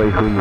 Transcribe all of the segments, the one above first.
essentially who you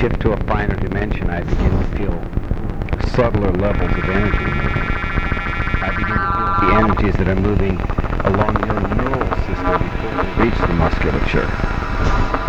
shift to a finer dimension, I begin to feel subtler levels of energy. I begin to feel the energies that are moving along your neural system before they reach the musculature.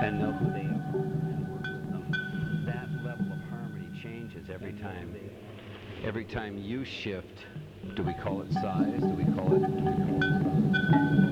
And know who they are and work with them. That level of harmony changes every time. Every time you shift, do we call it size? Do we call it? Do we call it